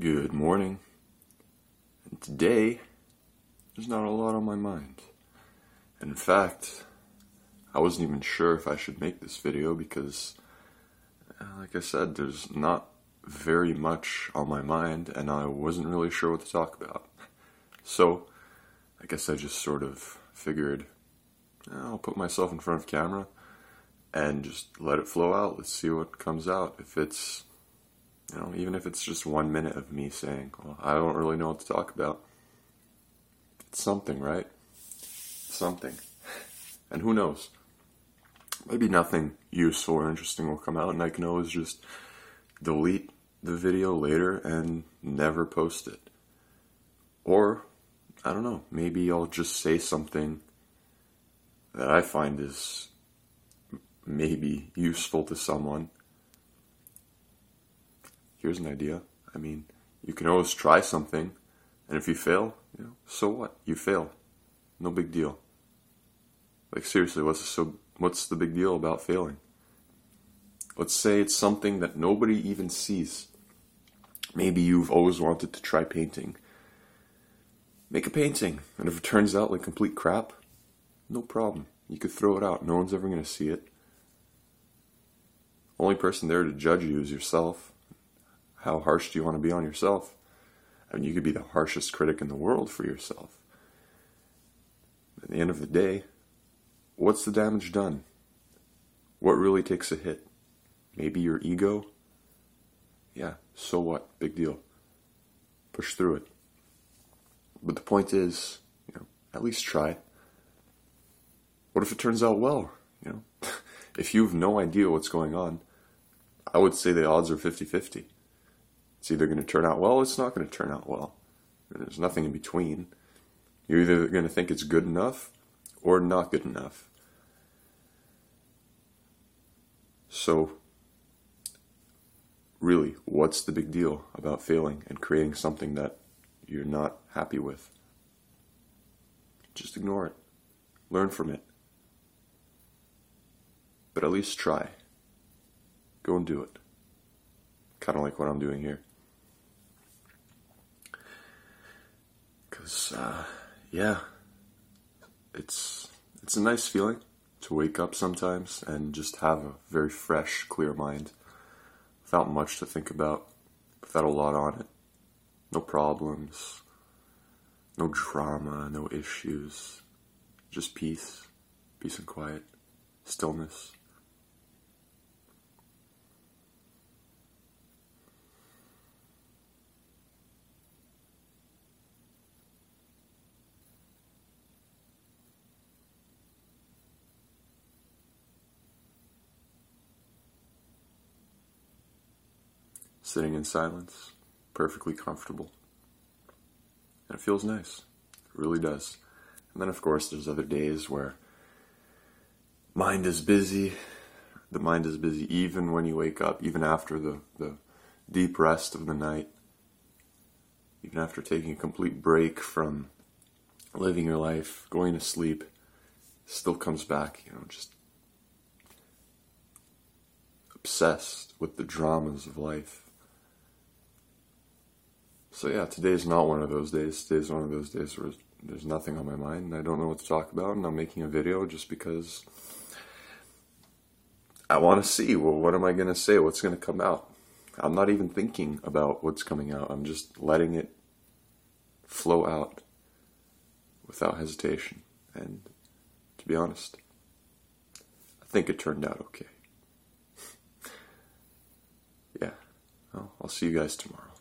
Good morning. And today, there's not a lot on my mind. In fact, I wasn't even sure if I should make this video because, uh, like I said, there's not very much on my mind and I wasn't really sure what to talk about. So, I guess I just sort of figured I'll put myself in front of camera and just let it flow out. Let's see what comes out. If it's you know, even if it's just one minute of me saying, well, I don't really know what to talk about. It's something, right? Something. And who knows? Maybe nothing useful or interesting will come out, and I can always just delete the video later and never post it. Or, I don't know, maybe I'll just say something that I find is maybe useful to someone here's an idea. I mean, you can always try something, and if you fail, you know, so what? You fail. No big deal. Like seriously, what's so what's the big deal about failing? Let's say it's something that nobody even sees. Maybe you've always wanted to try painting. Make a painting, and if it turns out like complete crap, no problem. You could throw it out. No one's ever going to see it. Only person there to judge you is yourself how harsh do you want to be on yourself? I mean, you could be the harshest critic in the world for yourself. At the end of the day, what's the damage done? What really takes a hit? Maybe your ego? Yeah, so what? Big deal. Push through it. But the point is, you know, at least try. What if it turns out well? You know, if you have no idea what's going on, I would say the odds are 50 50. It's either going to turn out well, or it's not going to turn out well. There's nothing in between. You're either going to think it's good enough or not good enough. So, really, what's the big deal about failing and creating something that you're not happy with? Just ignore it. Learn from it. But at least try. Go and do it. Kind of like what I'm doing here. Cause uh, yeah, it's it's a nice feeling to wake up sometimes and just have a very fresh, clear mind, without much to think about, without a lot on it, no problems, no drama, no issues, just peace, peace and quiet, stillness. Sitting in silence, perfectly comfortable. And it feels nice. It really does. And then, of course, there's other days where mind is busy. The mind is busy even when you wake up, even after the, the deep rest of the night, even after taking a complete break from living your life, going to sleep, still comes back, you know, just obsessed with the dramas of life. So yeah, today's not one of those days. Today's one of those days where there's nothing on my mind and I don't know what to talk about and I'm making a video just because I want to see, well, what am I going to say? What's going to come out? I'm not even thinking about what's coming out. I'm just letting it flow out without hesitation. And to be honest, I think it turned out okay. yeah, well, I'll see you guys tomorrow.